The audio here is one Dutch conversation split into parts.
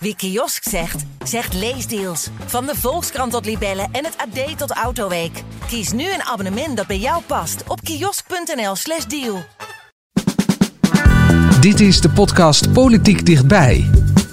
Wie kiosk zegt, zegt leesdeals. Van de Volkskrant tot Libellen en het AD tot Autoweek. Kies nu een abonnement dat bij jou past op kiosk.nl/slash deal. Dit is de podcast Politiek Dichtbij.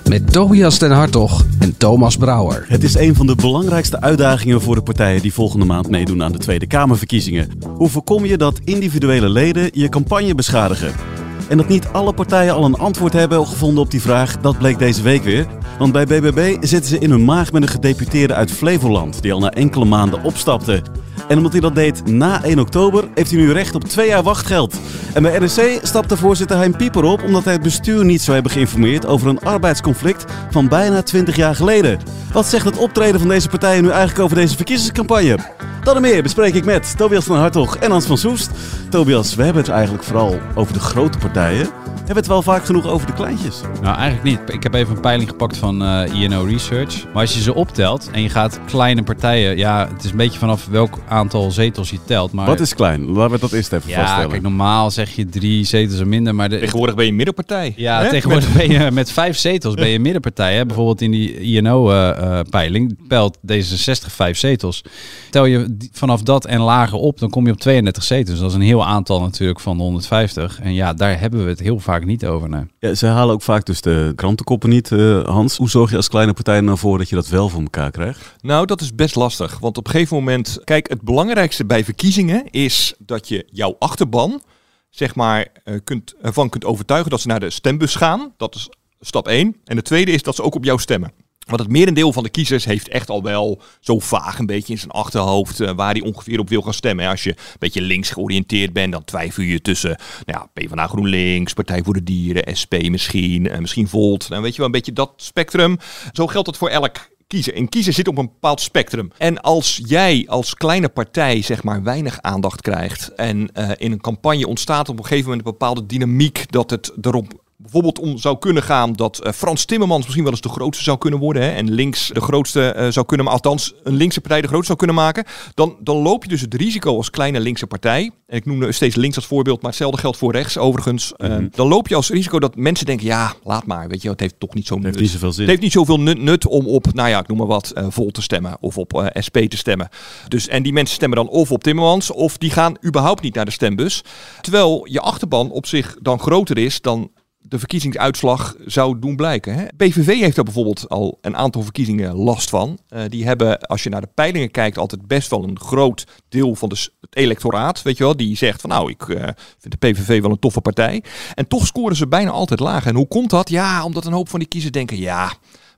Met Tobias den Hartog en Thomas Brouwer. Het is een van de belangrijkste uitdagingen voor de partijen die volgende maand meedoen aan de Tweede Kamerverkiezingen. Hoe voorkom je dat individuele leden je campagne beschadigen? En dat niet alle partijen al een antwoord hebben gevonden op die vraag, dat bleek deze week weer. Want bij BBB zitten ze in hun maag met een gedeputeerde uit Flevoland, die al na enkele maanden opstapte. En omdat hij dat deed na 1 oktober, heeft hij nu recht op twee jaar wachtgeld. En bij NRC stapte voorzitter Hein Pieper op omdat hij het bestuur niet zou hebben geïnformeerd over een arbeidsconflict van bijna 20 jaar geleden. Wat zegt het optreden van deze partijen nu eigenlijk over deze verkiezingscampagne? Dat en meer bespreek ik met Tobias van Hartog en Hans van Soest. Tobias, we hebben het eigenlijk vooral over de grote partijen. Hebben we het wel vaak genoeg over de kleintjes? Nou, eigenlijk niet. Ik heb even een peiling gepakt van uh, INO Research. Maar als je ze optelt en je gaat kleine partijen... Ja, het is een beetje vanaf welk aantal zetels je telt. Maar... Wat is klein? Laten we dat eerst even ja, vaststellen. kijk, normaal zeg je drie zetels en minder. Maar de... Tegenwoordig ben je middenpartij. Ja, hè? tegenwoordig ben je met vijf zetels ben je middenpartij. Hè? Bijvoorbeeld in die INO-peiling uh, uh, peilt D66 vijf zetels. Tel je vanaf dat en lager op, dan kom je op 32 zetels. Dat is een heel aantal natuurlijk van de 150. En ja, daar hebben we het heel vaak niet over. Nee. Ja, ze halen ook vaak dus de krantenkoppen niet, uh, Hans. Hoe zorg je als kleine partij nou voor dat je dat wel voor elkaar krijgt? Nou, dat is best lastig. Want op een gegeven moment... Kijk, het belangrijkste bij verkiezingen is dat je jouw achterban... zeg maar, uh, kunt, ervan kunt overtuigen dat ze naar de stembus gaan. Dat is stap 1. En de tweede is dat ze ook op jou stemmen. Want het merendeel van de kiezers heeft echt al wel zo vaag een beetje in zijn achterhoofd uh, waar hij ongeveer op wil gaan stemmen. Als je een beetje links georiënteerd bent, dan twijfel je tussen nou ja, PvdA GroenLinks, Partij voor de Dieren, SP misschien, uh, misschien Volt. Nou weet je wel, een beetje dat spectrum. Zo geldt het voor elk kiezer. En kiezer zit op een bepaald spectrum. En als jij als kleine partij zeg maar weinig aandacht krijgt en uh, in een campagne ontstaat op een gegeven moment een bepaalde dynamiek dat het erop bijvoorbeeld om zou kunnen gaan dat uh, Frans Timmermans misschien wel eens de grootste zou kunnen worden. Hè, en links de grootste uh, zou kunnen, maar althans een linkse partij de grootste zou kunnen maken. Dan, dan loop je dus het risico als kleine linkse partij. En ik noem steeds links als voorbeeld, maar hetzelfde geldt voor rechts overigens. Mm -hmm. uh, dan loop je als risico dat mensen denken, ja, laat maar. Weet je, het heeft toch niet zo'n heeft niet zoveel zin. Het heeft niet zoveel nut, nut om op, nou ja, ik noem maar wat, Volt te stemmen of op SP te stemmen. Dus, en die mensen stemmen dan of op Timmermans of die gaan überhaupt niet naar de stembus. Terwijl je achterban op zich dan groter is dan de verkiezingsuitslag zou doen blijken. Hè? Heeft daar bijvoorbeeld al een aantal verkiezingen last van. Uh, die hebben, als je naar de peilingen kijkt, altijd best wel een groot deel van de, het electoraat. Weet je wel, die zegt van nou, ik uh, vind de PVV wel een toffe partij. En toch scoren ze bijna altijd laag. En hoe komt dat? Ja, omdat een hoop van die kiezers denken, ja,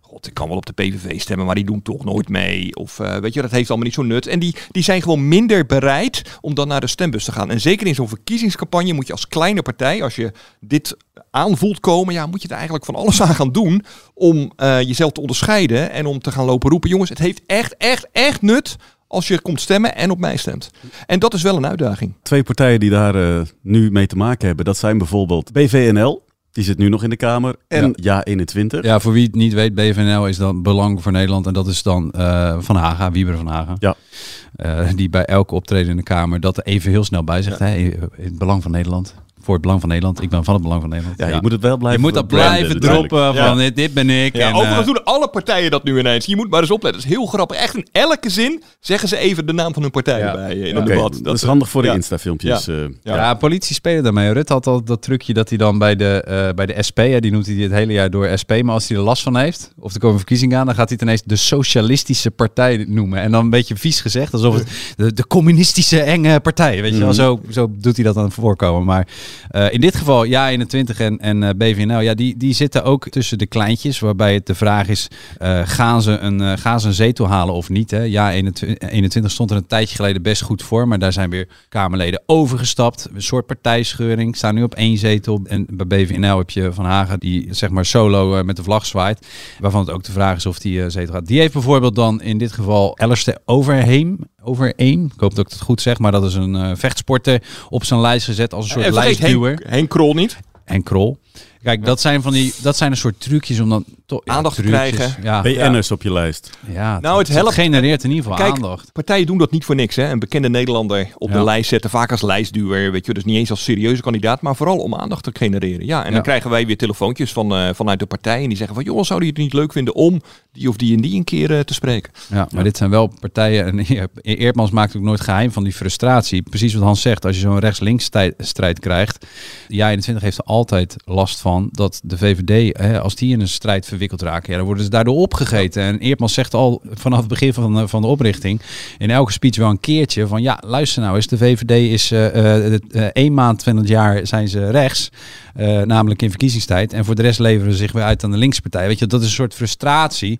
God, ik kan wel op de PVV stemmen, maar die doen toch nooit mee. Of uh, weet je, dat heeft allemaal niet zo'n nut. En die, die zijn gewoon minder bereid om dan naar de stembus te gaan. En zeker in zo'n verkiezingscampagne moet je als kleine partij, als je dit aanvoelt komen, ja, moet je er eigenlijk van alles aan gaan doen om uh, jezelf te onderscheiden en om te gaan lopen roepen. Jongens, het heeft echt, echt, echt nut als je komt stemmen en op mij stemt. En dat is wel een uitdaging. Twee partijen die daar uh, nu mee te maken hebben, dat zijn bijvoorbeeld BVNL. Die zit nu nog in de Kamer. En ja, 21. Ja, voor wie het niet weet, BVNL is dan Belang voor Nederland. En dat is dan uh, Van Haga, Wieber van Haga. Ja. Uh, die bij elke optreden in de Kamer dat even heel snel bij zegt. Ja. Hey, het Belang van Nederland. Voor het belang van Nederland. Ik ben van het belang van Nederland. Ja, ja. je moet het wel blijven. Je moet dat blijven droppen van dit, dit ben ik. Ja, en, overigens doen alle partijen dat nu ineens. Je moet maar eens opletten. Dat is heel grappig. Echt in elke zin zeggen ze even de naam van hun partij ja. bij in een okay, debat. Dat, dat is handig voor de Insta-filmpjes. Ja. Uh, ja. politie spelen daarmee. Rut had al dat trucje dat hij dan bij de, uh, bij de SP, ja, die noemt hij het hele jaar door SP, maar als hij er last van heeft, of er komen verkiezingen aan, dan gaat hij het ineens de Socialistische Partij noemen. En dan een beetje vies gezegd, alsof het de, de communistische enge partij, weet je wel. Mhm. Zo, zo doet hij dat aan voorkomen. Maar uh, in dit geval ja 21 en, en uh, BVNL, ja, die, die zitten ook tussen de kleintjes. Waarbij het de vraag is, uh, gaan, ze een, gaan ze een zetel halen of niet? Hè? Ja 21, 21 stond er een tijdje geleden best goed voor. Maar daar zijn weer Kamerleden overgestapt. Een soort partijscheuring. Staan nu op één zetel. En bij BVNL heb je Van Hagen die zeg maar solo met de vlag zwaait. Waarvan het ook de vraag is of die zetel gaat. Die heeft bijvoorbeeld dan in dit geval Ellerste Overheem over één. Ik hoop dat ik het goed zeg, maar dat is een uh, vechtsporter op zijn lijst gezet als een soort en lijstduwer. Henk, Henk Krol niet. En Krol. Kijk, dat zijn van die, dat zijn een soort trucjes om dan toch ja, Aandacht te krijgen. Ja, BN'ers op je lijst. ja Nou, het helpt- genereert in ieder geval Kijk, aandacht. Partijen doen dat niet voor niks. Hè? Een bekende Nederlander op de lijst zetten, vaak als lijstduwer. Weet je, dus niet eens als serieuze kandidaat, maar vooral om aandacht te genereren. Ja, en Ja. dan krijgen wij weer telefoontjes van, eh, vanuit de partij. En die zeggen van, joh, zou je het niet leuk vinden om die of die en die een keer eh, te spreken? Ja, maar dit zijn wel partijen. En Eerdmans maakt ook nooit geheim van die frustratie. Precies wat Hans zegt. Als je zo'n rechts-links strijd krijgt. Ja, 21 heeft er altijd last van dat de VVD, hè, als die in een strijd verwikkeld raken, ja, dan worden ze daardoor opgegeten. En Eerdmans zegt al vanaf het begin van, de- van de oprichting in elke speech wel een keertje van ja, luister nou eens, de VVD is eh, één maand van het jaar zijn ze rechts, namelijk in verkiezingstijd. En voor de rest leveren ze zich weer uit aan de linkse partij. Weet je, dat is een soort frustratie.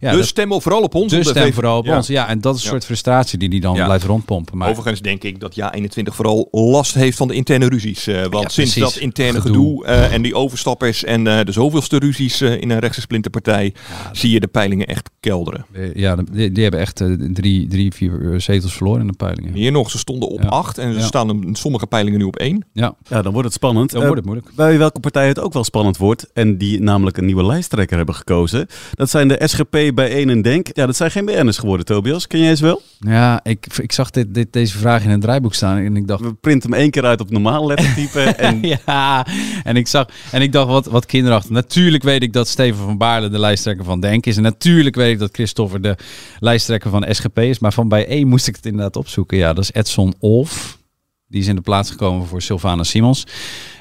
Ja, dus dat- stem vooral op ons. dus stem vooral op Ja. ons. Ja, en dat is een Ja. soort frustratie die die dan Ja. blijft rondpompen. Maar Overigens denk ik dat Ja 21 vooral last heeft van de interne ruzies. eh, want Ja, sinds precies. dat interne Gedoe. gedoe, eh, en die overstappers en eh, de zoveelste ruzies eh, in een rechtse splinterpartij, zie je de peilingen echt kelderen. ja, die, die hebben echt drie, drie, vier zetels verloren in de peilingen. Meer nog, ze stonden op Ja. 8 en ze Ja. staan in sommige peilingen nu op 1. Ja, Ja, dan wordt het spannend. dan wordt het moeilijk. Bij welke partij het ook wel spannend wordt, en die namelijk een nieuwe lijsttrekker hebben gekozen, dat zijn de SGP bij 1 en Denk. Ja, dat zijn geen BN'ers geworden, Tobias. Ken jij ze wel? Ja, ik, ik zag dit, dit, deze vraag in het draaiboek staan en ik dacht... We printen hem één keer uit op normaal lettertype. en Ja, en ik zag en ik dacht wat, wat kinderachtig. Natuurlijk weet ik dat Steven van Baarle de lijsttrekker van Denk is. En natuurlijk weet ik dat Christopher de lijsttrekker van SGP is. Maar van bij één moest ik het inderdaad opzoeken. Ja, dat is Edson Olf. Die is in de plaats gekomen voor Sylvana Simons.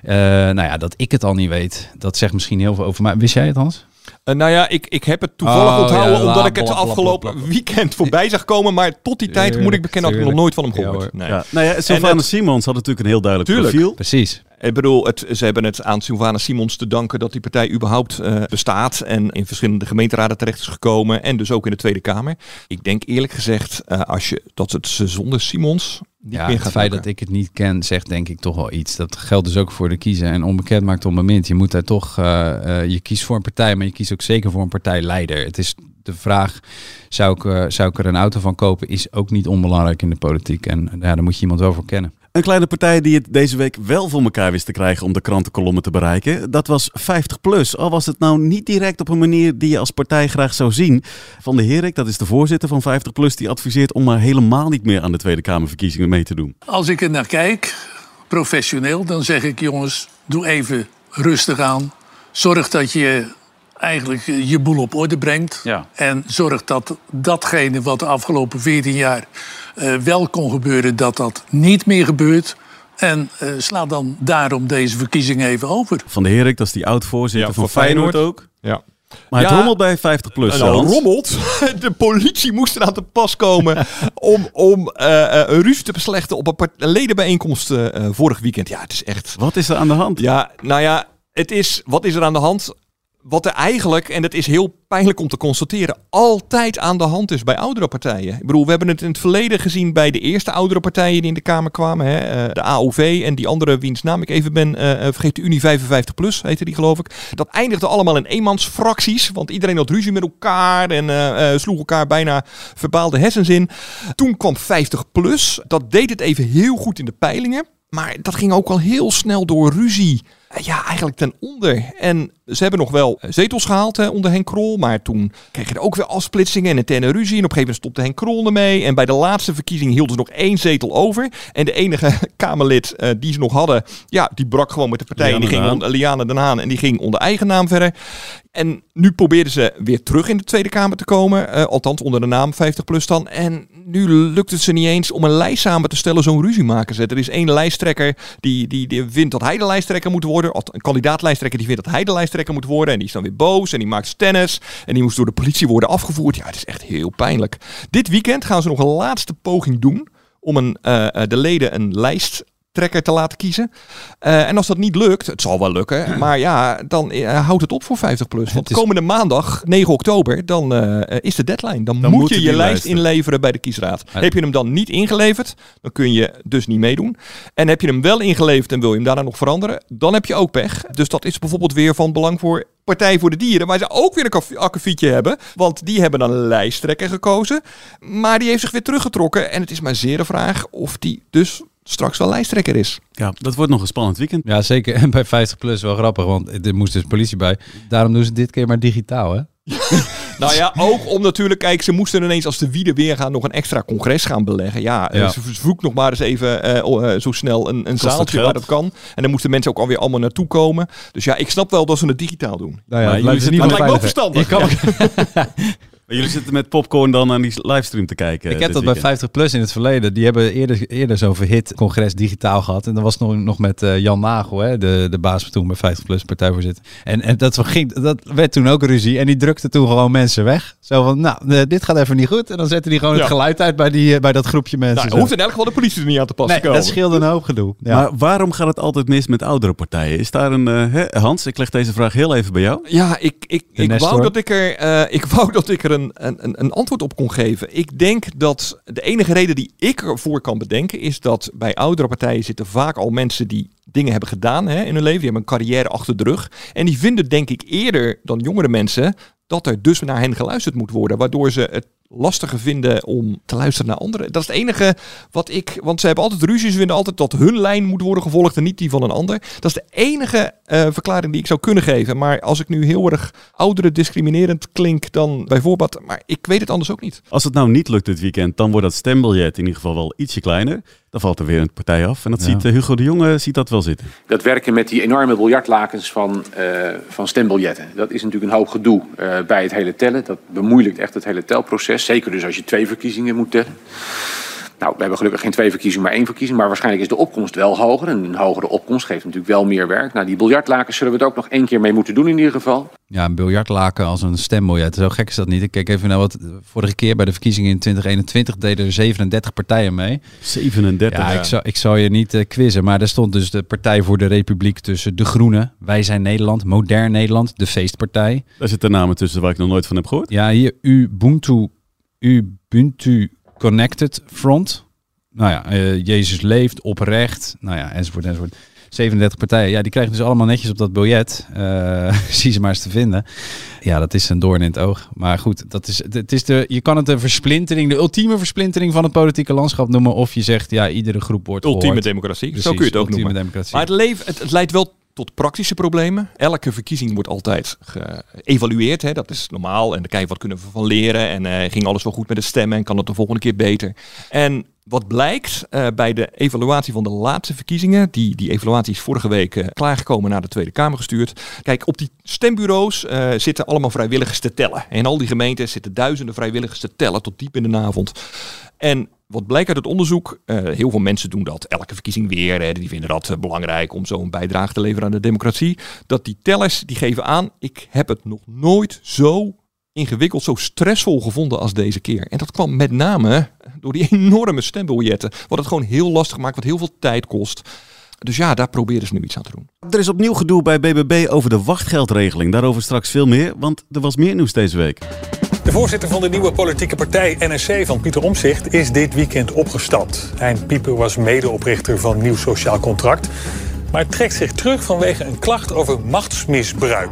Eh, nou ja, dat ik het al niet weet, dat zegt misschien heel veel over mij. Wist jij het, Hans? Eh, nou ja, ik, ik heb het toevallig Oh, onthouden ja, omdat ik het bla, bla, afgelopen bla, bla. weekend voorbij zag komen. Maar tot die tijd moet ik bekennen dat ik nog nooit van hem gehoord. Ja, Nee. ja, nou ja, Sylvana Simons had natuurlijk een heel duidelijk Tuurlijk. profiel. Precies. Ik bedoel, het, ze hebben het aan Sylvana Simons te danken dat die partij überhaupt eh, bestaat. En in verschillende gemeenteraden terecht is gekomen. En dus ook in de Tweede Kamer. Ik denk eerlijk gezegd eh, als je, dat het zonder Simons niet Ja, meer het gaat feit dat ik het niet ken, zegt denk ik toch wel iets. Dat geldt dus ook voor de kiezer. En onbekend maakt onbemind. Je moet daar toch, eh, je kiest voor een partij, maar je kiest ook zeker voor een partijleider. Het is de vraag, zou ik, zou ik er een auto van kopen, is ook niet onbelangrijk in de politiek. En ja, daar moet je iemand wel voor kennen. Een kleine partij die het deze week wel voor elkaar wist te krijgen om de krantenkolommen te bereiken, dat was 50PLUS. Al was het nou niet direct op een manier die je als partij graag zou zien. Van de Herik, dat is de voorzitter van 50PLUS, die adviseert om maar helemaal niet meer aan de Tweede Kamerverkiezingen mee te doen. Als ik er naar kijk, professioneel, dan zeg ik jongens, doe even rustig aan. Zorg dat je eigenlijk eh, je boel op orde brengt. Ja. En zorg dat datgene wat de afgelopen 14 jaar eh, wel kon gebeuren, dat dat niet meer gebeurt. En eh, sla dan daarom deze verkiezingen even over. Van de Herik, dat is die oud-voorzitter Ja, van voor Feyenoord, Feyenoord. ook. Ja. Maar het Ja. rommelt bij 50PLUS. En dan Hans. rommelt. De politie moest eraan te pas komen om, om eh, eh, een ruzie te beslechten op een ledenbijeenkomst vorig weekend. Ja, het is echt... Wat is er aan de hand? Ja, nou ja, het is... Wat is er aan de hand? Wat er eigenlijk, en dat is heel pijnlijk om te constateren, altijd aan de hand is bij oudere partijen. Ik bedoel, we hebben het in het verleden gezien bij de eerste oudere partijen die in de Kamer kwamen. Hè, eh, de AOV en die andere wiens naam ik even ben eh, vergeet, de Unie 55 Plus heette die geloof ik. Dat eindigde allemaal in eenmansfracties, want iedereen had ruzie met elkaar en sloeg elkaar bijna verbaalde hersens in. Toen kwam 50 Plus, dat deed het even heel goed in de peilingen. Maar dat ging ook al heel snel door ruzie. Eh, Ja, eigenlijk ten onder. En ze hebben nog wel eh, zetels gehaald hè, onder Henk Krol. Maar toen kreeg je er ook weer afsplitsingen en interne ruzie. En op een gegeven moment stopte Henk Krol ermee. En bij de laatste verkiezing hielden ze nog één zetel over. En de enige Kamerlid eh, die ze nog hadden, ja, die brak gewoon met de partij. en die ging onder, Liane Den Haan. En die ging onder eigen naam verder. En nu probeerden ze weer terug in de Tweede Kamer te komen. eh, althans onder de naam 50PLUS dan. En nu lukt het ze niet eens om een lijst samen te stellen. Zo'n ruzie maken. Er is één lijsttrekker die, die, die vindt dat hij de lijsttrekker moet worden. Een kandidaat-lijsttrekker die vindt dat hij de lijsttrekker moet worden. En die is dan weer boos en die maakt stennis. En die moest door de politie worden afgevoerd. Ja, het is echt heel pijnlijk. Dit weekend gaan ze nog een laatste poging doen om een, eh, eh, de leden een lijsttrekker te laten kiezen. Eh, en als dat niet lukt, het zal wel lukken, maar ja, dan eh, houdt het op voor 50 plus. Want is- komende maandag, 9 oktober, dan eh, is de deadline. Dan, Dan moet je je lijst inleveren bij de kiesraad. Ja. Heb je hem dan niet ingeleverd, dan kun je dus niet meedoen. En heb je hem wel ingeleverd en wil je hem daarna nog veranderen, dan heb je ook pech. Dus dat is bijvoorbeeld weer van belang voor Partij voor de Dieren, waar ze ook weer een akkefietje hebben. Want die hebben dan een lijsttrekker gekozen. Maar die heeft zich weer teruggetrokken. En het is maar zeer de vraag of die dus straks wel lijsttrekker is. Ja, dat wordt nog een spannend weekend. Ja, zeker. En bij 50 plus wel grappig, want er moest dus politie bij. Daarom doen ze dit keer maar digitaal, hè? Nou ja, ook om natuurlijk, kijk, ze moesten ineens als de wieden weer gaan nog een extra congres gaan beleggen. Ja, Ja. ja. ze zoek nog maar eens even eh, eh, zo snel een, een zaaltje waar dat kan. En dan moesten mensen ook alweer allemaal naartoe komen. Dus ja, ik snap wel dat ze het digitaal doen. Nou Maar het jullie lijkt niet Maar meer het lijkt me ook verstandig. Je kan ook- Maar jullie zitten met popcorn dan aan die livestream te kijken. Ik heb dat bij weekend. 50 Plus in het verleden. Die hebben eerder, eerder zo'n verhit congres digitaal gehad. En dat was nog, nog met eh, Jan Nagel, hè, de, de baas toen bij 50 Plus, partijvoorzitter. En, en dat, ging, dat werd toen ook ruzie. En die drukte toen gewoon mensen weg. Zo van, nou, eh, dit gaat even niet goed. En dan zette hij gewoon Ja. het geluid uit bij, die, eh, bij dat groepje mensen. Nou, hoeft in elk geval de politie er niet aan te passen nee, komen. dat scheelde een hoop gedoe. Ja. Maar waarom gaat het altijd mis met oudere partijen? Is daar een... hè, Hans, ik leg deze vraag heel even bij jou. Ja, ik, ik, De ik, wou dat ik er, eh, ik wou dat ik er een, een, een antwoord op kon geven. Ik denk dat de enige reden die ik ervoor kan bedenken is dat bij oudere partijen zitten vaak al mensen die dingen hebben gedaan hè, in hun leven. Die hebben een carrière achter de rug. En die vinden denk ik eerder dan jongere mensen dat er dus naar hen geluisterd moet worden. Waardoor ze het lastiger vinden om te luisteren naar anderen. Dat is het enige wat ik... Want ze hebben altijd ruzie. Ze vinden altijd dat hun lijn moet worden gevolgd en niet die van een ander. Dat is de enige eh, verklaring die ik zou kunnen geven. Maar als ik nu heel erg ouderen discriminerend klink dan bijvoorbeeld... Maar ik weet het anders ook niet. Als het nou niet lukt dit weekend, dan wordt dat stembiljet in ieder geval wel ietsje kleiner. Dan valt er weer een partij af. En dat Ja. ziet eh, Hugo de Jonge ziet dat wel zitten. Dat werken met die enorme biljartlakens van, eh, van stembiljetten. Dat is natuurlijk een hoop gedoe bij het hele tellen. Dat bemoeilijkt echt het hele telproces. Zeker dus als je twee verkiezingen moet tellen. Nou, we hebben gelukkig geen twee verkiezingen, maar één verkiezing. Maar waarschijnlijk is de opkomst wel hoger. En een hogere opkomst geeft natuurlijk wel meer werk. Nou, die biljartlakens zullen we het ook nog één keer mee moeten doen in ieder geval. Ja, een biljartlaken als een stembiljet. Zo gek is dat niet. Ik kijk even naar wat vorige keer bij de verkiezingen in 2021 deden er 37 partijen mee. 37. Ja, ik zou, ik zou je niet eh, quizzen, maar er stond dus de Partij voor de Republiek tussen De Groenen, Wij zijn Nederland, Modern Nederland, de Feestpartij. Daar zitten namen tussen waar ik nog nooit van heb gehoord. Ja, hier Ubuntu, Ubuntu Connected Front. Nou ja, eh, Jezus leeft, oprecht, nou ja, enzovoort, enzovoort. 37 partijen, ja, die krijgen dus allemaal netjes op dat biljet. Eh zie ze maar eens te vinden. Ja, dat is een doorn in het oog. Maar goed, dat is, het is de, je kan het een versplintering, de ultieme versplintering van het politieke landschap noemen. Of je zegt, ja, iedere groep wordt Ultieme gehoord. democratie. Precies, Zo kun je het ook noemen. democratie. Maar het, leef, het, het leidt wel tot praktische problemen. Elke verkiezing wordt altijd geëvalueerd. Hè. Dat is normaal. En dan kijk je wat kunnen we van leren. En eh, ging alles wel goed met de stemmen. En kan het de volgende keer beter. En wat blijkt eh, bij de evaluatie van de laatste verkiezingen. Die, die evaluatie is vorige week eh, klaargekomen naar de Tweede Kamer gestuurd. Kijk, op die stembureaus zitten allemaal vrijwilligers te tellen. En in al die gemeenten zitten duizenden vrijwilligers te tellen tot diep in de avond. En wat blijkt uit het onderzoek, eh, heel veel mensen doen dat elke verkiezing weer. Hè, die vinden dat eh, belangrijk om zo een bijdrage te leveren aan de democratie. Dat die tellers, die geven aan, ik heb het nog nooit zo ingewikkeld, zo stressvol gevonden als deze keer. En dat kwam met name door die enorme stembiljetten. Wat het gewoon heel lastig maakt, wat heel veel tijd kost. Dus ja, daar proberen ze nu iets aan te doen. Er is opnieuw gedoe bij BBB over de wachtgeldregeling. Daarover straks veel meer, want er was meer nieuws deze week. De voorzitter van de nieuwe politieke partij NSC van Pieter Omzicht is dit weekend opgestapt. Hein Pieper was medeoprichter van Nieuw Sociaal Contract, maar trekt zich terug vanwege een klacht over machtsmisbruik.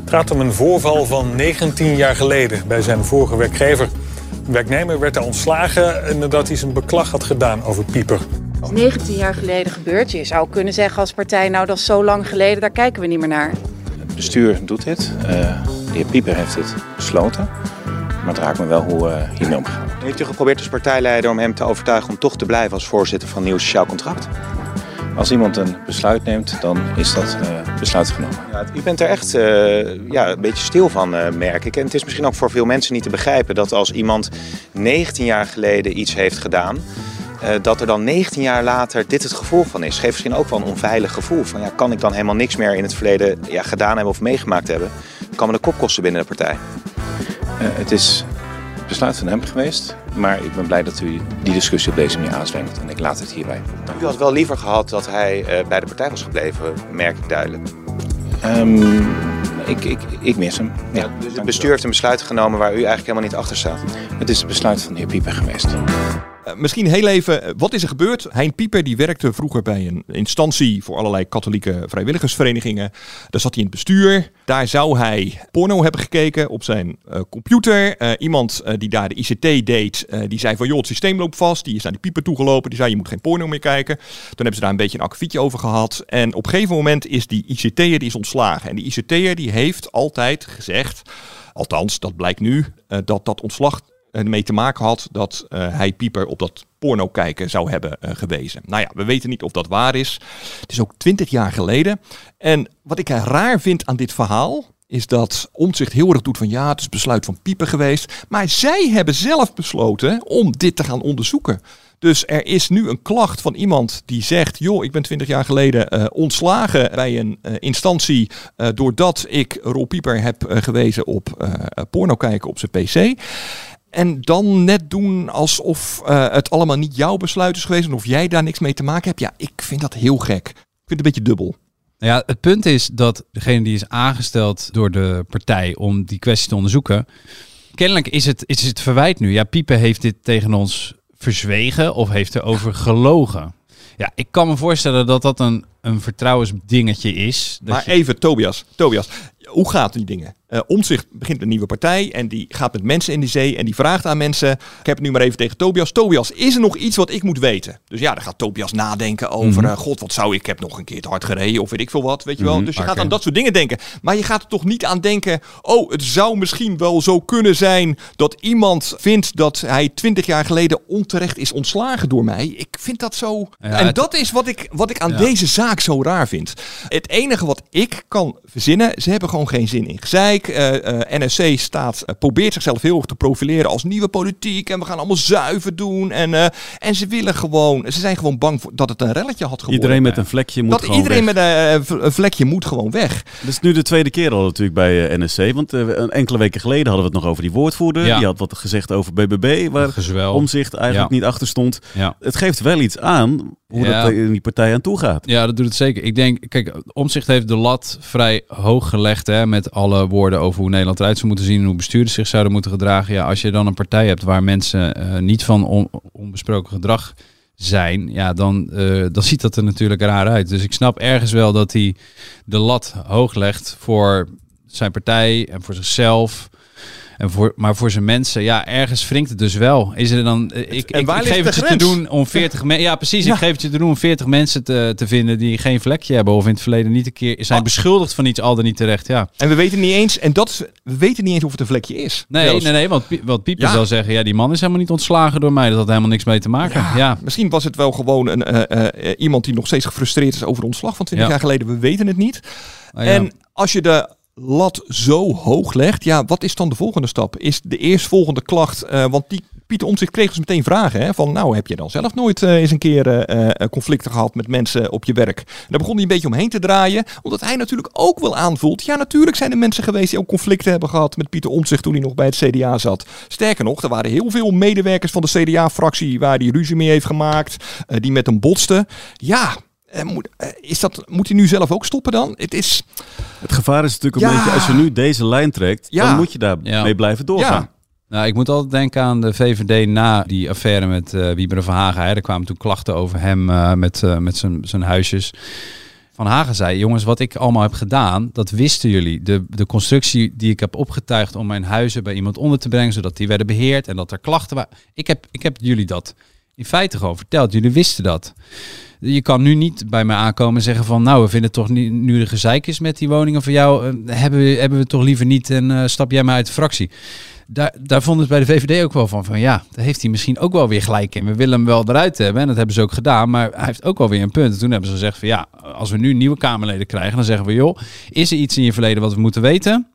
Het gaat om een voorval van 19 jaar geleden bij zijn vorige werkgever. Een werknemer werd daar ontslagen nadat hij zijn beklag had gedaan over Pieper. Dat is 19 jaar geleden gebeurd. Je zou kunnen zeggen als partij, nou dat is zo lang geleden, daar kijken we niet meer naar. Het bestuur doet dit. Eh, de heer Pieper heeft dit besloten. Maar het raakt me wel hoe uh, hiermee omgaan. Heeft u geprobeerd als partijleider om hem te overtuigen om toch te blijven als voorzitter van Nieuw Sociaal Contract? Als iemand een besluit neemt, dan is dat uh, besluit genomen. Ja, u bent er echt uh, ja, een beetje stil van, uh, merk ik. En het is misschien ook voor veel mensen niet te begrijpen dat als iemand 19 jaar geleden iets heeft gedaan, dat er dan 19 jaar later dit het gevolg van is. Geeft misschien ook wel een onveilig gevoel. Van, ja, kan ik dan helemaal niks meer in het verleden ja, gedaan hebben of meegemaakt hebben? Kan me de kop kosten binnen de partij. Het is besluit van hem geweest. Maar ik ben blij dat u die discussie op deze manier aanswengt. En ik laat het hierbij. U had wel liever gehad dat hij uh, bij de partij was gebleven, merk ik duidelijk. Um, ik, ik, ik, mis hem. Ja, dus het bestuur heeft een besluit genomen waar u eigenlijk helemaal niet achter staat. Het is het besluit van de heer Pieper geweest. Uh, misschien heel even, uh, wat is er gebeurd? Hein Pieper die werkte vroeger bij een instantie voor allerlei katholieke vrijwilligersverenigingen. Daar zat hij in het bestuur. Daar zou hij porno hebben gekeken op zijn uh, computer. iemand die daar de ICT deed, die zei van joh, het systeem loopt vast. Die is naar die Pieper toegelopen. Die zei je moet geen porno meer kijken. Toen hebben ze daar een beetje een akkefietje over gehad. En op een gegeven moment is die ICT'er die is ontslagen. En die ICT'er die heeft altijd gezegd, althans dat blijkt nu, dat dat ontslag ermee te maken had dat uh, hij Pieper op dat porno kijken zou hebben uh, gewezen. Nou ja, we weten niet of dat waar is. Het is ook twintig jaar geleden. En wat ik raar vind aan dit verhaal is dat Omtzigt heel erg doet van ja, het is besluit van Pieper geweest. Maar zij hebben zelf besloten om dit te gaan onderzoeken. Dus er is nu een klacht van iemand die zegt: joh, ik ben 20 jaar geleden ontslagen bij een instantie doordat ik Roel Pieper heb gewezen op porno kijken op zijn PC. En dan net doen alsof uh, het allemaal niet jouw besluit is geweest en of jij daar niks mee te maken hebt. Ja, ik vind dat heel gek. Ik vind het een beetje dubbel. Ja, het punt is dat degene die is aangesteld door de partij om die kwestie te onderzoeken. Kennelijk is het, is het verwijt nu. Ja, Pieper heeft dit tegen ons verzwegen of heeft erover gelogen. Ja, ik kan me voorstellen dat dat een, een vertrouwensdingetje is. Dat maar even, Tobias, Tobias, hoe gaat die dingen? Uh, Omzicht begint een nieuwe partij en die gaat met mensen in de zee en die vraagt aan mensen. Ik heb het nu maar even tegen Tobias. Tobias, is er nog iets wat ik moet weten? Dus ja, dan gaat Tobias nadenken over, mm god, wat zou ik, ik heb nog een keer te hard gereden of weet ik veel wat, weet je wel. Mhm, dus je gaat aan dat soort dingen denken. Maar je gaat er toch niet aan denken, oh, het zou misschien wel zo kunnen zijn dat iemand vindt dat hij twintig jaar geleden onterecht is ontslagen door mij. Ik vind dat zo... en dat is wat ik, wat ik aan deze zaak zo raar vind. Het enige wat ik kan verzinnen, ze hebben gewoon geen zin in gezeik. Uh, uh, NSC staat, uh, probeert zichzelf heel erg te profileren als nieuwe politiek. En we gaan allemaal zuiver doen. En, uh, en ze willen gewoon, ze zijn gewoon bang voor, dat het een relletje had geworden. Iedereen met een vlekje moet dat gewoon iedereen weg. met een, een, vlekje moet gewoon weg. Dat is nu de tweede keer al natuurlijk bij NSC. Want een enkele weken geleden hadden we het nog over die woordvoerder. Ja. Die had wat gezegd over BBB, waar Gezwel. omzicht eigenlijk ja. niet achter stond. Ja. Het geeft wel iets aan hoe ja. dat in die partij aan toe gaat. Ja, dat het zeker. Ik denk, kijk, Omzicht heeft de lat vrij hoog gelegd hè, met alle woorden over hoe Nederland eruit zou moeten zien en hoe bestuurders zich zouden moeten gedragen. Ja, als je dan een partij hebt waar mensen uh, niet van on onbesproken gedrag zijn, ja, dan, uh, dan ziet dat er natuurlijk raar uit. Dus ik snap ergens wel dat hij de lat hoog legt voor zijn partij en voor zichzelf. En voor, maar voor zijn mensen, ja, ergens wringt het dus wel. Is er dan, ik, ik, ik geef het je te doen om 40 mensen. Ja, precies. Ja. Ik geef het je te doen om 40 mensen te, te vinden die geen vlekje hebben. Of in het verleden niet een keer zijn oh. beschuldigd van iets, al dan niet terecht. Ja. En we weten niet eens, en dat is, we weten niet eens of het een vlekje is. Nee, zelfs. nee, nee. Want, wat Pieper ja. zal zeggen, ja, die man is helemaal niet ontslagen door mij. Dat had helemaal niks mee te maken. Ja, ja. Misschien was het wel gewoon een, uh, uh, iemand die nog steeds gefrustreerd is over de ontslag van 20 jaar geleden. We weten het niet. Oh, en als je de lat zo hoog legt, ja, wat is dan de volgende stap? Is de eerstvolgende klacht, uh, want die Pieter Omtzigt kreeg dus meteen vragen hè, van, nou, heb je dan zelf nooit uh, eens een keer uh, conflicten gehad met mensen op je werk? En daar begon hij een beetje omheen te draaien, omdat hij natuurlijk ook wel aanvoelt, ja, natuurlijk zijn er mensen geweest die ook conflicten hebben gehad met Pieter Omtzigt toen hij nog bij het CDA zat. Sterker nog, er waren heel veel medewerkers van de CDA-fractie waar hij ruzie mee heeft gemaakt, die met hem botsten. Ja, moet, uh, is dat, moet hij nu zelf ook stoppen dan? Het, is... het gevaar is natuurlijk een ja. beetje, als je nu deze lijn trekt, ja. dan moet je daar ja. mee blijven doorgaan. Nou, ik moet altijd denken aan de VVD na die affaire met uh, Wieber van Hagen. Hè. Er kwamen toen klachten over hem met, met zijn huisjes. Van Hagen zei, jongens, wat ik allemaal heb gedaan, dat wisten jullie. De, de constructie die ik heb opgetuigd om mijn huizen bij iemand onder te brengen, zodat die werden beheerd en dat er klachten waren. Ik heb, ik heb jullie dat in feite gewoon verteld. Jullie wisten dat. Je kan nu niet bij mij aankomen en zeggen van nou, we vinden toch nu, nu de gezeik is met die woningen van jou, uh, hebben, we, hebben we toch liever niet en uh, stap jij maar uit de fractie. Daar, daar vonden ze bij de VVD ook wel van, van ja, daar heeft hij misschien ook wel weer gelijk in. We willen hem wel eruit hebben en dat hebben ze ook gedaan, maar hij heeft ook wel weer een punt. En toen hebben ze gezegd van ja, als we nu nieuwe Kamerleden krijgen, dan zeggen we joh, is er iets in je verleden wat we moeten weten?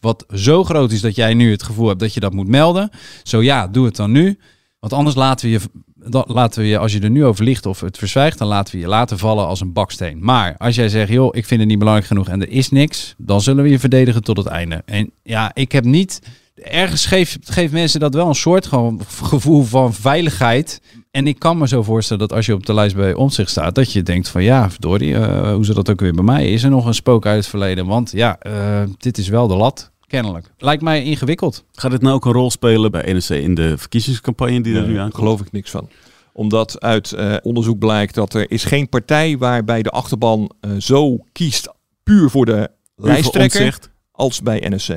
Wat zo groot is dat jij nu het gevoel hebt dat je dat moet melden. Zo ja, doe het dan nu. Want anders laten we je dan laten we je, als je er nu over ligt of het verzwijgt, dan laten we je laten vallen als een baksteen. Maar als jij zegt, joh, ik vind het niet belangrijk genoeg en er is niks, dan zullen we je verdedigen tot het einde. En ja, ik heb niet, ergens geeft, geeft mensen dat wel een soort gevoel van veiligheid. En ik kan me zo voorstellen dat als je op de lijst bij ons staat, dat je denkt van ja, verdorie, uh, hoe zit dat ook weer bij mij? Is er nog een spook uit het verleden? Want ja, uh, dit is wel de lat. Kennelijk. Lijkt mij ingewikkeld. Gaat dit nou ook een rol spelen bij NSC in de verkiezingscampagne die er Nee, nu daar aankomt? geloof ik niks van. Omdat uit eh, onderzoek blijkt dat er is geen partij waarbij de achterban eh, zo kiest puur voor de lijsttrekker als bij NSC.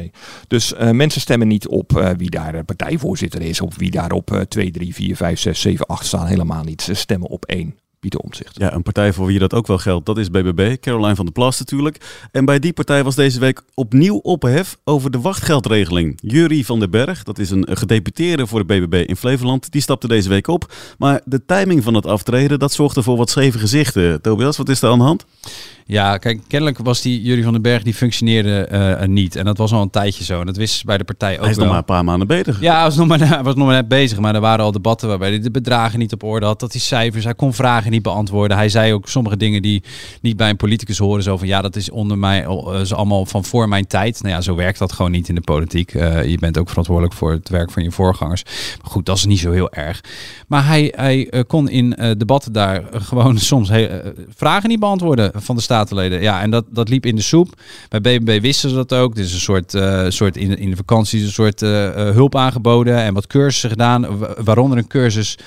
Dus eh, mensen stemmen niet op eh, wie daar de partijvoorzitter is of wie daar op eh 2, 3, 4, 5, 6, 7, 8 staan. Helemaal niet. Ze stemmen op één. Pieter Omtzigt. Ja, een partij voor wie dat ook wel geldt, dat is BBB. Caroline van der Plas natuurlijk. En bij die partij was deze week opnieuw ophef over de wachtgeldregeling. Jury van den Berg, dat is een gedeputeerde voor de BBB in Flevoland, die stapte deze week op. Maar de timing van het aftreden, dat zorgde voor wat scheve gezichten. Tobias, wat is er aan de hand? Ja, kijk, kennelijk was die Jury van den Berg, die functioneerde eh, niet. En dat was al een tijdje zo. En dat wisten ze bij de partij ook Hij is wel. nog maar een paar maanden bezig. Ja, hij was, nog maar, was nog maar net bezig. Maar er waren al debatten waarbij hij de bedragen niet op orde had. Dat hij cijfers, hij kon vragen beantwoorden. Hij zei ook sommige dingen die niet bij een politicus horen. Zo van, ja, dat is onder mij, eh, is allemaal van voor mijn tijd. Nou ja, zo werkt dat gewoon niet in de politiek. Eh, je bent ook verantwoordelijk voor het werk van je voorgangers. Maar goed, dat is niet zo heel erg. Maar hij, hij eh, kon in debatten daar gewoon soms he- eh, vragen niet beantwoorden van de statenleden. Ja, en dat, dat liep in de soep. Bij BBB wisten ze dat ook. Is een soort, soort in, in de vakanties een soort hulp aangeboden en wat cursussen gedaan. wa- Waaronder een cursus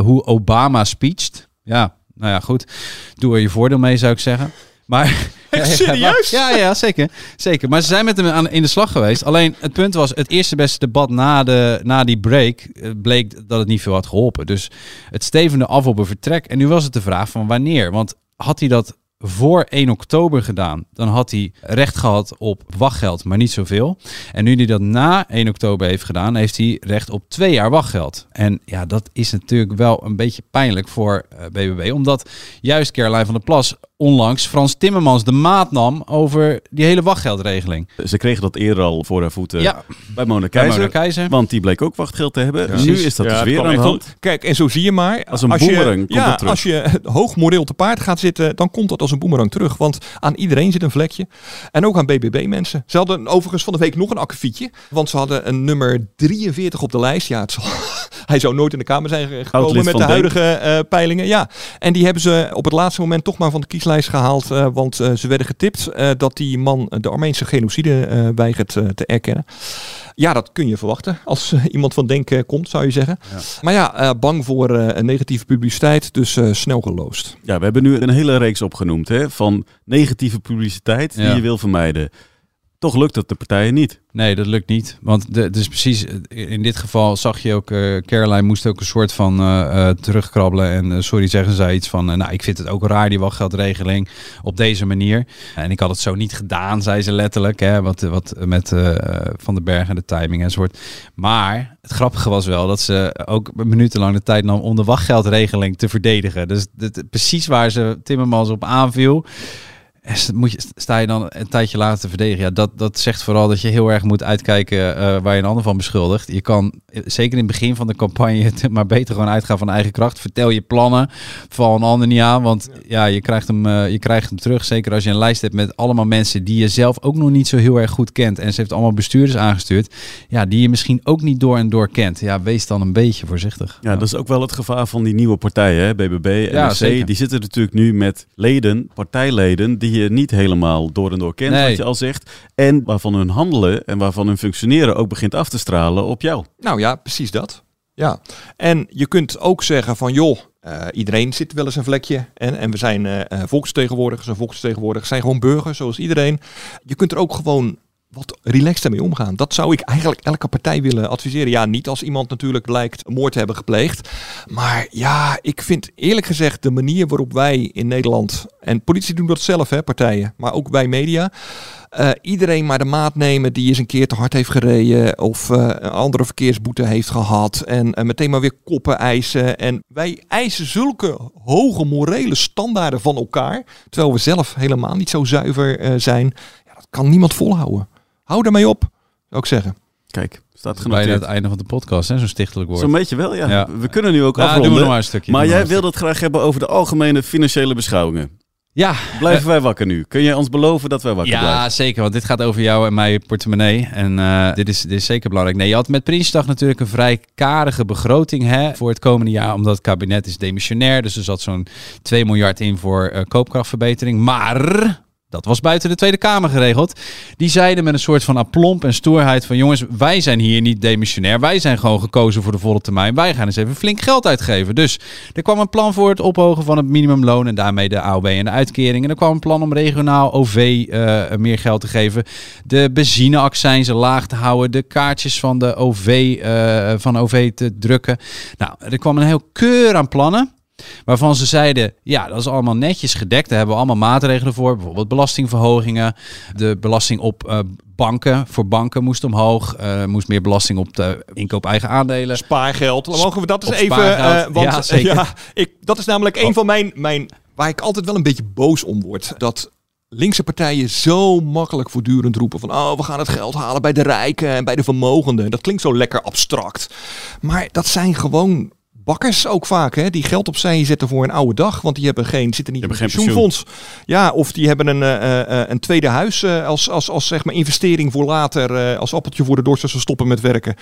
hoe Obama speecht. Ja, nou ja, goed. Doe er je voordeel mee, zou ik zeggen. Maar Echt serieus? ja, ja, zeker. zeker. Maar ze zijn met hem aan, in de slag geweest. Alleen het punt was, het eerste beste debat na, de, na die break eh, bleek dat het niet veel had geholpen. Dus het stevende af op een vertrek. En nu was het de vraag van wanneer. Want had hij dat voor 1 oktober gedaan, dan had hij recht gehad op wachtgeld, maar niet zoveel. En nu hij dat na 1 oktober heeft gedaan, heeft hij recht op twee jaar wachtgeld. En ja, dat is natuurlijk wel een beetje pijnlijk voor eh, BBB, omdat juist Caroline van der Plas onlangs Frans Timmermans de maat nam over die hele wachtgeldregeling. Ze kregen dat eerder al voor haar voeten Ja. bij Mona Keizer. Want die bleek ook wachtgeld te hebben. nu is dat Ja, dus weer aan de hand. Kijk, en zo zie je maar. Als een je- boemerang komt ja, dat terug. Als je hoog moreel te paard gaat zitten, dan komt dat als een boemerang terug. Want aan iedereen zit een vlekje. En ook aan BBB-mensen. Ze hadden overigens van de week nog een akkefietje. Want ze hadden een nummer 43 op de lijst. Ja, het zal, hij zou nooit in de Kamer zijn gekomen met de huidige eh, peilingen. Ja, en die hebben ze op het laatste moment toch maar van de kieslijst gehaald. eh, want eh, ze werden getipt eh, dat die man de Armeense genocide weigert te erkennen. Ja, dat kun je verwachten als iemand van Denk eh, komt, zou je zeggen. Maar ja, bang voor negatieve publiciteit, dus snel geloosd. Ja, we hebben nu een hele reeks opgenoemd hè, van negatieve publiciteit die Ja. je wil vermijden. Toch lukt dat de partijen niet. Nee, dat lukt niet. Want de, dus precies, in dit geval zag je ook, eh, Caroline moest ook een soort van eh, eh, terugkrabbelen. En sorry zeggen zij iets van, nou ik vind het ook raar die wachtgeldregeling op deze manier. En ik had het zo niet gedaan, zei ze letterlijk. Hè, wat, wat met Van den Berg en de timing enzovoort. Maar het grappige was wel dat ze ook minutenlang de tijd nam om de wachtgeldregeling te verdedigen. Dus dit, precies waar ze Timmermans op aanviel. En Moet je, sta je dan een tijdje later te verdedigen? Ja, dat, dat zegt vooral dat je heel erg moet uitkijken eh, waar je een ander van beschuldigt. Je kan, eh, zeker in het begin van de campagne, maar beter gewoon uitgaan van eigen kracht. Vertel je plannen, val een ander niet aan. Want ja, je krijgt, hem, eh, je krijgt hem terug. Zeker als je een lijst hebt met allemaal mensen die je zelf ook nog niet zo heel erg goed kent. En ze heeft allemaal bestuurders aangestuurd. Ja, die je misschien ook niet door en door kent. Ja, wees dan een beetje voorzichtig. Ja, dat is ook wel het gevaar van die nieuwe partijen, hè? BBB, Ja, NSC. zeker. Die zitten natuurlijk nu met leden, partijleden, die je niet helemaal door en door kent, Nee. wat je al zegt. En waarvan hun handelen en waarvan hun functioneren ook begint af te stralen op jou. Nou ja, precies dat. Ja, en je kunt ook zeggen van joh, eh, iedereen zit wel eens een vlekje. En, en we zijn eh eh, volksvertegenwoordigers en volksvertegenwoordigers zijn gewoon burgers zoals iedereen. Je kunt er ook gewoon wat relaxed mee omgaan. Dat zou ik eigenlijk elke partij willen adviseren. Ja, niet als iemand natuurlijk blijkt een moord te hebben gepleegd. Maar ja, ik vind eerlijk gezegd de manier waarop wij in Nederland... en politie doen dat zelf, hè, partijen, maar ook wij media... eh, iedereen maar de maat nemen die eens een keer te hard heeft gereden... of eh, een andere verkeersboete heeft gehad... en eh, meteen maar weer koppen eisen. En wij eisen zulke hoge morele standaarden van elkaar... terwijl we zelf helemaal niet zo zuiver zijn. Ja, dat kan niemand volhouden. Hou ermee op, zou ik zeggen. Kijk, staat Bijna genoteerd. het einde van de podcast, hè? zo'n stichtelijk woord. Zo'n beetje wel, ja. Ja. We kunnen nu ook afronden. doen we nog maar een stukje. maar jij wilde het graag hebben over de algemene financiële beschouwingen. Ja, Blijven wij wakker nu? Kun jij ons beloven dat wij wakker Ja, blijven? zeker. Want dit gaat over jou en mijn portemonnee. En eh, dit, is, dit is zeker belangrijk. Nee, je had met Prinsdag natuurlijk een vrij karige begroting hè, voor het komende jaar. Omdat het kabinet is demissionair. Dus er zat zo'n 2 miljard in voor eh, koopkrachtverbetering. Maar Dat was buiten de Tweede Kamer geregeld. Die zeiden met een soort van aplomp en stoerheid van... jongens, wij zijn hier niet demissionair. Wij zijn gewoon gekozen voor de volle termijn. Wij gaan eens even flink geld uitgeven. Dus er kwam een plan voor het ophogen van het minimumloon... en daarmee de AOW en de uitkering. En er kwam een plan om regionaal OV uh, meer geld te geven. De benzineaccijnzen laag te houden. De kaartjes van de OV, uh, van OV te drukken. Nou, er kwam een heel keur aan plannen... Waarvan ze zeiden, ja, dat is allemaal netjes gedekt. Daar hebben we allemaal maatregelen voor. Bijvoorbeeld belastingverhogingen. De belasting op uh, banken, voor banken moest omhoog. Uh, moest meer belasting op de inkoop eigen aandelen. Spaargeld. Mogen we dat eens even... Uh, want ja, zeker. ja, ik, dat is namelijk oh. een van mijn, mijn... Waar ik altijd wel een beetje boos om word. Dat linkse partijen zo makkelijk voortdurend roepen van oh, we gaan het geld halen bij de rijken en bij de vermogenden. Dat klinkt zo lekker abstract. Maar dat zijn gewoon bakkers ook vaak, hè, die geld opzij zetten voor een oude dag, want die hebben geen, zitten niet in een pensioenfonds. Ja, of die hebben een, uh, een tweede huis uh, als, als, als zeg maar investering voor later, als appeltje voor de dorst als ze stoppen met werken.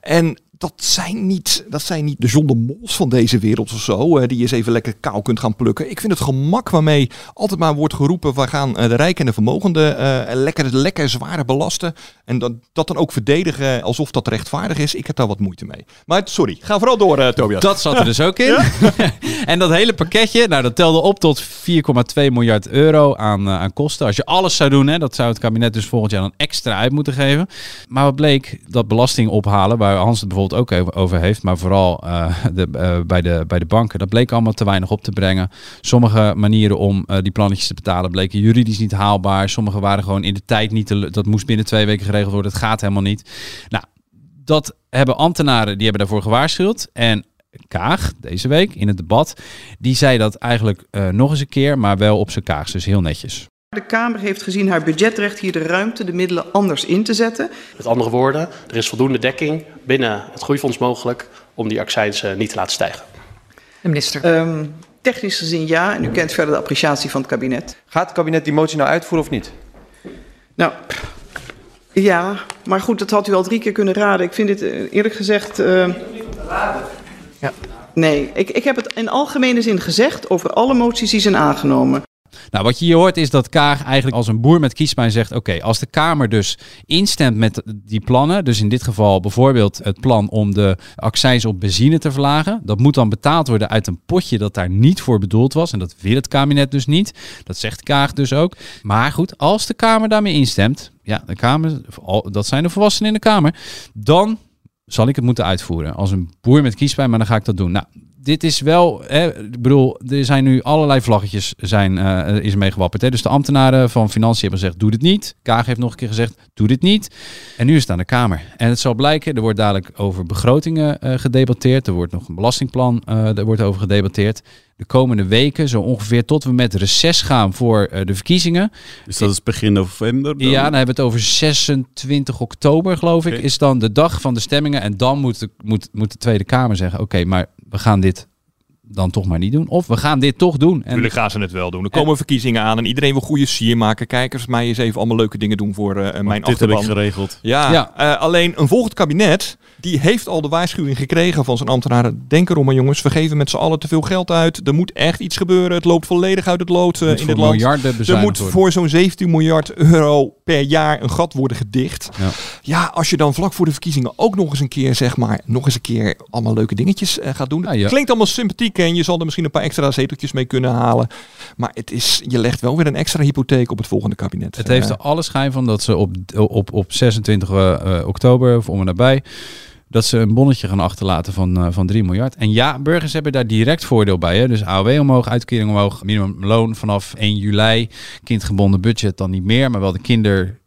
En dat zijn niet, dat zijn niet de zonde Mols van deze wereld of zo, uh, die je eens even lekker kou kunt gaan plukken. Ik vind het gemak waarmee altijd maar wordt geroepen, we gaan uh, de rijken en de vermogenden uh, lekker, lekker zwaar belasten. En dat, dat dan ook verdedigen alsof dat rechtvaardig is. Ik heb daar wat moeite mee. Maar sorry, ga vooral door, Tobias. Dat zat er dus ook in. en dat hele pakketje, nou dat telde op tot 4,2 miljard euro aan, aan kosten. Als je alles zou doen, hè, dat zou het kabinet dus volgend jaar dan extra uit moeten geven. Maar wat bleek, dat belasting ophalen, waar Hans het bijvoorbeeld ook over heeft, maar vooral uh, de, uh, bij, de, bij de banken. Dat bleek allemaal te weinig op te brengen. Sommige manieren om uh, die plannetjes te betalen bleken juridisch niet haalbaar. Sommige waren gewoon in de tijd niet te, dat moest binnen twee weken geregeld worden. Het gaat helemaal niet. Nou, dat hebben ambtenaren, die hebben daarvoor gewaarschuwd. En Kaag, deze week in het debat, die zei dat eigenlijk nog eens een keer, maar wel op zijn Kaags, dus heel netjes. De Kamer heeft gezien haar budgetrecht hier de ruimte de middelen anders in te zetten. Met andere woorden, er is voldoende dekking binnen het groeifonds mogelijk om die accijns niet te laten stijgen. De minister. Um, technisch gezien ja, en u kent verder de appreciatie van het kabinet. Gaat het kabinet die motie nou uitvoeren of niet? Nou, ja, maar goed, dat had u al drie keer kunnen raden. Ik vind dit eerlijk gezegd. Uh, raden. Ja. Nee, ik, ik heb het in algemene zin gezegd over alle moties die zijn aangenomen. Nou, wat je hier hoort is dat Kaag eigenlijk als een boer met kiespijn zegt: Oké, als de Kamer dus instemt met die plannen, dus in dit geval bijvoorbeeld het plan om de accijns op benzine te verlagen, dat moet dan betaald worden uit een potje dat daar niet voor bedoeld was. En dat wil het kabinet dus niet. Dat zegt Kaag dus ook. Maar goed, als de Kamer daarmee instemt, ja, de Kamer, dat zijn de volwassenen in de Kamer, dan zal ik het moeten uitvoeren. Als een boer met kiespijn, maar dan ga ik dat doen. Nou, dit is wel, hè, ik bedoel, er zijn nu allerlei vlaggetjes zijn, uh, is mee gewapperd. Hè? Dus de ambtenaren van Financiën hebben gezegd, doe dit niet. Kaag heeft nog een keer gezegd, doe dit niet. En nu is het aan de Kamer. En het zal blijken, er wordt dadelijk over begrotingen uh, gedebatteerd. Er wordt nog een belastingplan, uh, er wordt over gedebatteerd. De komende weken, zo ongeveer tot we met reces gaan voor de verkiezingen. Dus dat is begin november? Dan? Ja, dan hebben we het over 26 oktober, geloof ik, is dan de dag van de stemmingen. En dan moet de, moet, moet de Tweede Kamer zeggen, oké, maar we gaan dit dan toch maar niet doen. Of we gaan dit toch doen. En gaan ze het wel doen. Er komen verkiezingen aan en iedereen wil goede sier maken. Kijkers, mij eens even allemaal leuke dingen doen voor uh, mijn dit achterban. Dit heb ik geregeld. Ja, ja. Uh, alleen een volgend kabinet, die heeft al de waarschuwing gekregen van zijn ambtenaren. Denk erom maar jongens, we geven met z'n allen te veel geld uit. Er moet echt iets gebeuren. Het loopt volledig uit het lood uh, in dit land. Er moet voor zo'n 17 miljard euro per jaar een gat worden gedicht. Ja. ja. als je dan vlak voor de verkiezingen ook nog eens een keer, zeg maar, nog eens een keer allemaal leuke dingetjes gaat doen. Ja, Klinkt allemaal sympathiek en je zal er misschien een paar extra zeteltjes mee kunnen halen. Maar het is, je legt wel weer een extra hypotheek op het volgende kabinet. Het heeft er alle schijn van dat ze op, op, op 26 uh, oktober, of om en nabij, dat ze een bonnetje gaan achterlaten van, uh, van 3 miljard. En ja, burgers hebben daar direct voordeel bij. Hè? Dus AOW omhoog, uitkering omhoog, minimumloon vanaf 1 juli. Kindgebonden budget dan niet meer, maar wel de kinder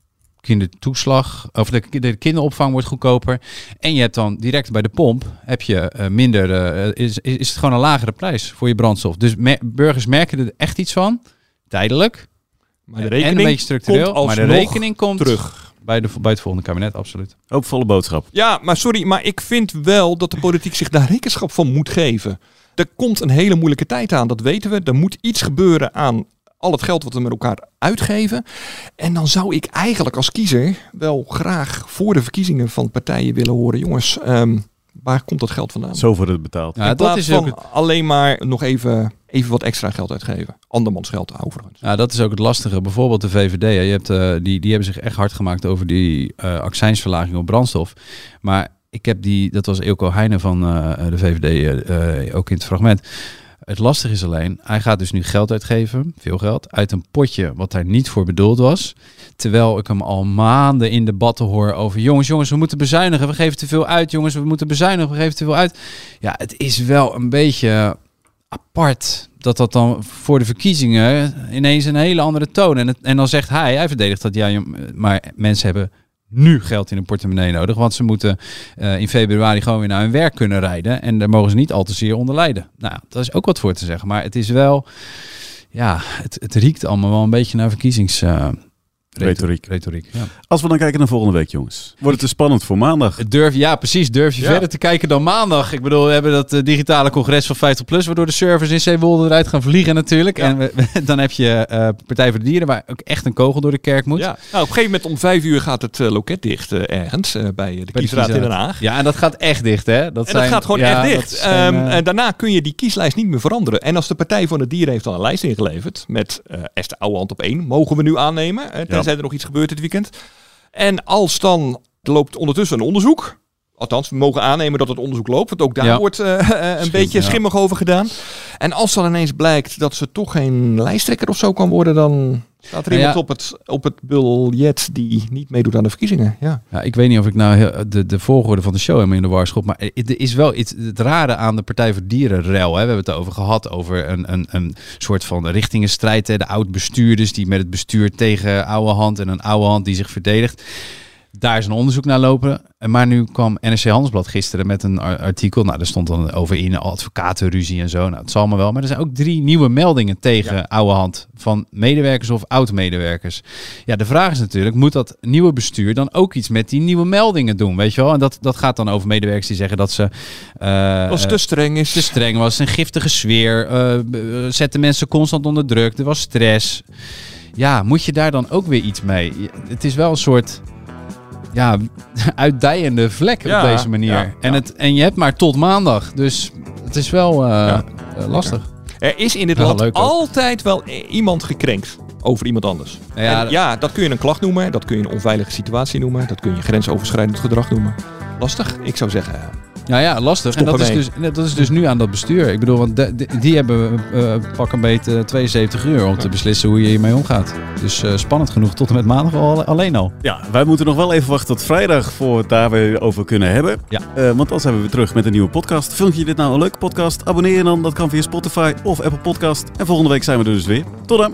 kindertoeslag, of de, de kinderopvang wordt goedkoper. En je hebt dan direct bij de pomp, heb je uh, minder, uh, is, is het gewoon een lagere prijs voor je brandstof. Dus me burgers merken er echt iets van, tijdelijk. Maar de rekening en een beetje structureel, maar de rekening komt terug. Bij, de, bij het volgende kabinet, absoluut. Hoopvolle boodschap. Ja, maar sorry, maar ik vind wel dat de politiek zich daar rekenschap van moet geven. Er komt een hele moeilijke tijd aan, dat weten we. Er moet iets gebeuren aan al het geld wat we met elkaar uitgeven. En dan zou ik eigenlijk als kiezer wel graag voor de verkiezingen van partijen willen horen. Jongens, um, waar komt dat geld vandaan? Zo wordt het betaald. Ja, dat is van alleen maar nog even even wat extra geld uitgeven. Andermans geld overigens. Ja, dat is ook het lastige. Bijvoorbeeld de VVD. hè. Je hebt, eh, die, die hebben zich echt hard gemaakt over die eh accijnsverlaging op brandstof. Maar ik heb die, dat was Eelco Heijnen van eh, de VVD, ook in het fragment. Het lastige is alleen, hij gaat dus nu geld uitgeven, veel geld, uit een potje wat daar niet voor bedoeld was. Terwijl ik hem al maanden in debatten hoor over, jongens, jongens, we moeten bezuinigen, we geven te veel uit, jongens, we moeten bezuinigen, we geven te veel uit. Ja, het is wel een beetje apart dat dat dan voor de verkiezingen ineens een hele andere toon. En, en dan zegt hij, hij verdedigt dat, ja, maar mensen hebben nu geld in hun portemonnee nodig, want ze moeten eh, in februari gewoon weer naar hun werk kunnen rijden en daar mogen ze niet al te zeer onder lijden. Nou, dat is ook wat voor te zeggen, maar het is wel, ja, het, het riekt allemaal wel een beetje naar verkiezings... eh, Retoriek. Retoriek, ja. Als we dan kijken naar volgende week, jongens. Wordt het te spannend voor maandag? Durf, ja, precies. Durf je Ja. verder te kijken dan maandag? Ik bedoel, we hebben dat eh, digitale congres van 50 plus, waardoor de servers in Zeewolde eruit gaan vliegen natuurlijk. En we- dan heb je eh, Partij voor de Dieren, waar ook echt een kogel door de kerk moet. Ja. Nou, op een gegeven moment om vijf uur gaat het eh, loket dicht ergens bij de Bij de kiesraad in Den. Haag. Ja, en dat gaat echt dicht, hè? Dat en dat gaat gewoon ja, echt dicht. zijn, Ehm, eh, en daarna kun je die kieslijst niet meer veranderen. En als de Partij voor de Dieren heeft dan een lijst ingeleverd met eh Esther Ouwehand op één, mogen we nu aannemen, tenzij er nog iets gebeurt dit weekend. En als dan loopt ondertussen een onderzoek. Althans, we mogen aannemen dat het onderzoek loopt. Want ook daar Ja. wordt eh, eh, een Schim, beetje ja. schimmig over gedaan. En als dan ineens blijkt dat ze toch geen lijsttrekker of zo kan worden, dan staat er Nou ja. iemand op het, op het biljet die niet meedoet aan de verkiezingen. Ja. Ja, ik weet niet of ik nou heel- de, de volgorde van de show helemaal in de war schop. Maar er is wel iets het rare aan de Partij voor Dierenrel. Hè. We hebben het over gehad over een, een, een soort van richtingenstrijd. Hè. De oud-bestuurders die met het bestuur tegen oude hand en een oude hand die zich verdedigt. Daar is een onderzoek naar lopen. Maar nu kwam NRC Handelsblad gisteren met een ar- artikel. Nou, daar stond dan over in advocatenruzie en zo. Nou, het zal maar wel. Maar er zijn ook drie nieuwe meldingen tegen oude hand. Van medewerkers of oud-medewerkers. Ja, de vraag is natuurlijk, moet dat nieuwe bestuur dan ook iets met die nieuwe meldingen doen? Weet je wel? En dat, dat gaat dan over medewerkers die zeggen dat ze... eh, Als het te streng is. te streng was, een giftige sfeer, eh, b- eh, zette mensen constant onder druk, er was stress. Ja, moet je daar dan ook weer iets mee? Het is wel een soort ja, uitdijende vlek Ja, op deze manier. ja, En, het, en je hebt maar tot maandag, dus het is wel eh, eh, lastig. Er is in dit land leuk altijd wel iemand gekrenkt over iemand anders. Ja, Ja, dat- ja, dat kun je een klacht noemen, dat kun je een onveilige situatie noemen, dat kun je grensoverschrijdend gedrag noemen. Lastig, ik zou zeggen. Eh, Ja, lastig. En dat is, dus, dat is dus nu aan dat bestuur. Ik bedoel, want de- de- die hebben eh pak een beetje 72 uur om te beslissen hoe je hiermee omgaat. Dus eh, spannend genoeg tot en met maandag al, alleen al. Ja, wij moeten nog wel even wachten tot vrijdag voor we het daar weer over kunnen hebben. Ja. Eh, want dan zijn we weer terug met een nieuwe podcast. Vind je dit nou een leuke podcast? Abonneer je dan. Dat kan via Spotify of Apple Podcast. En volgende week zijn we er dus weer. Tot dan.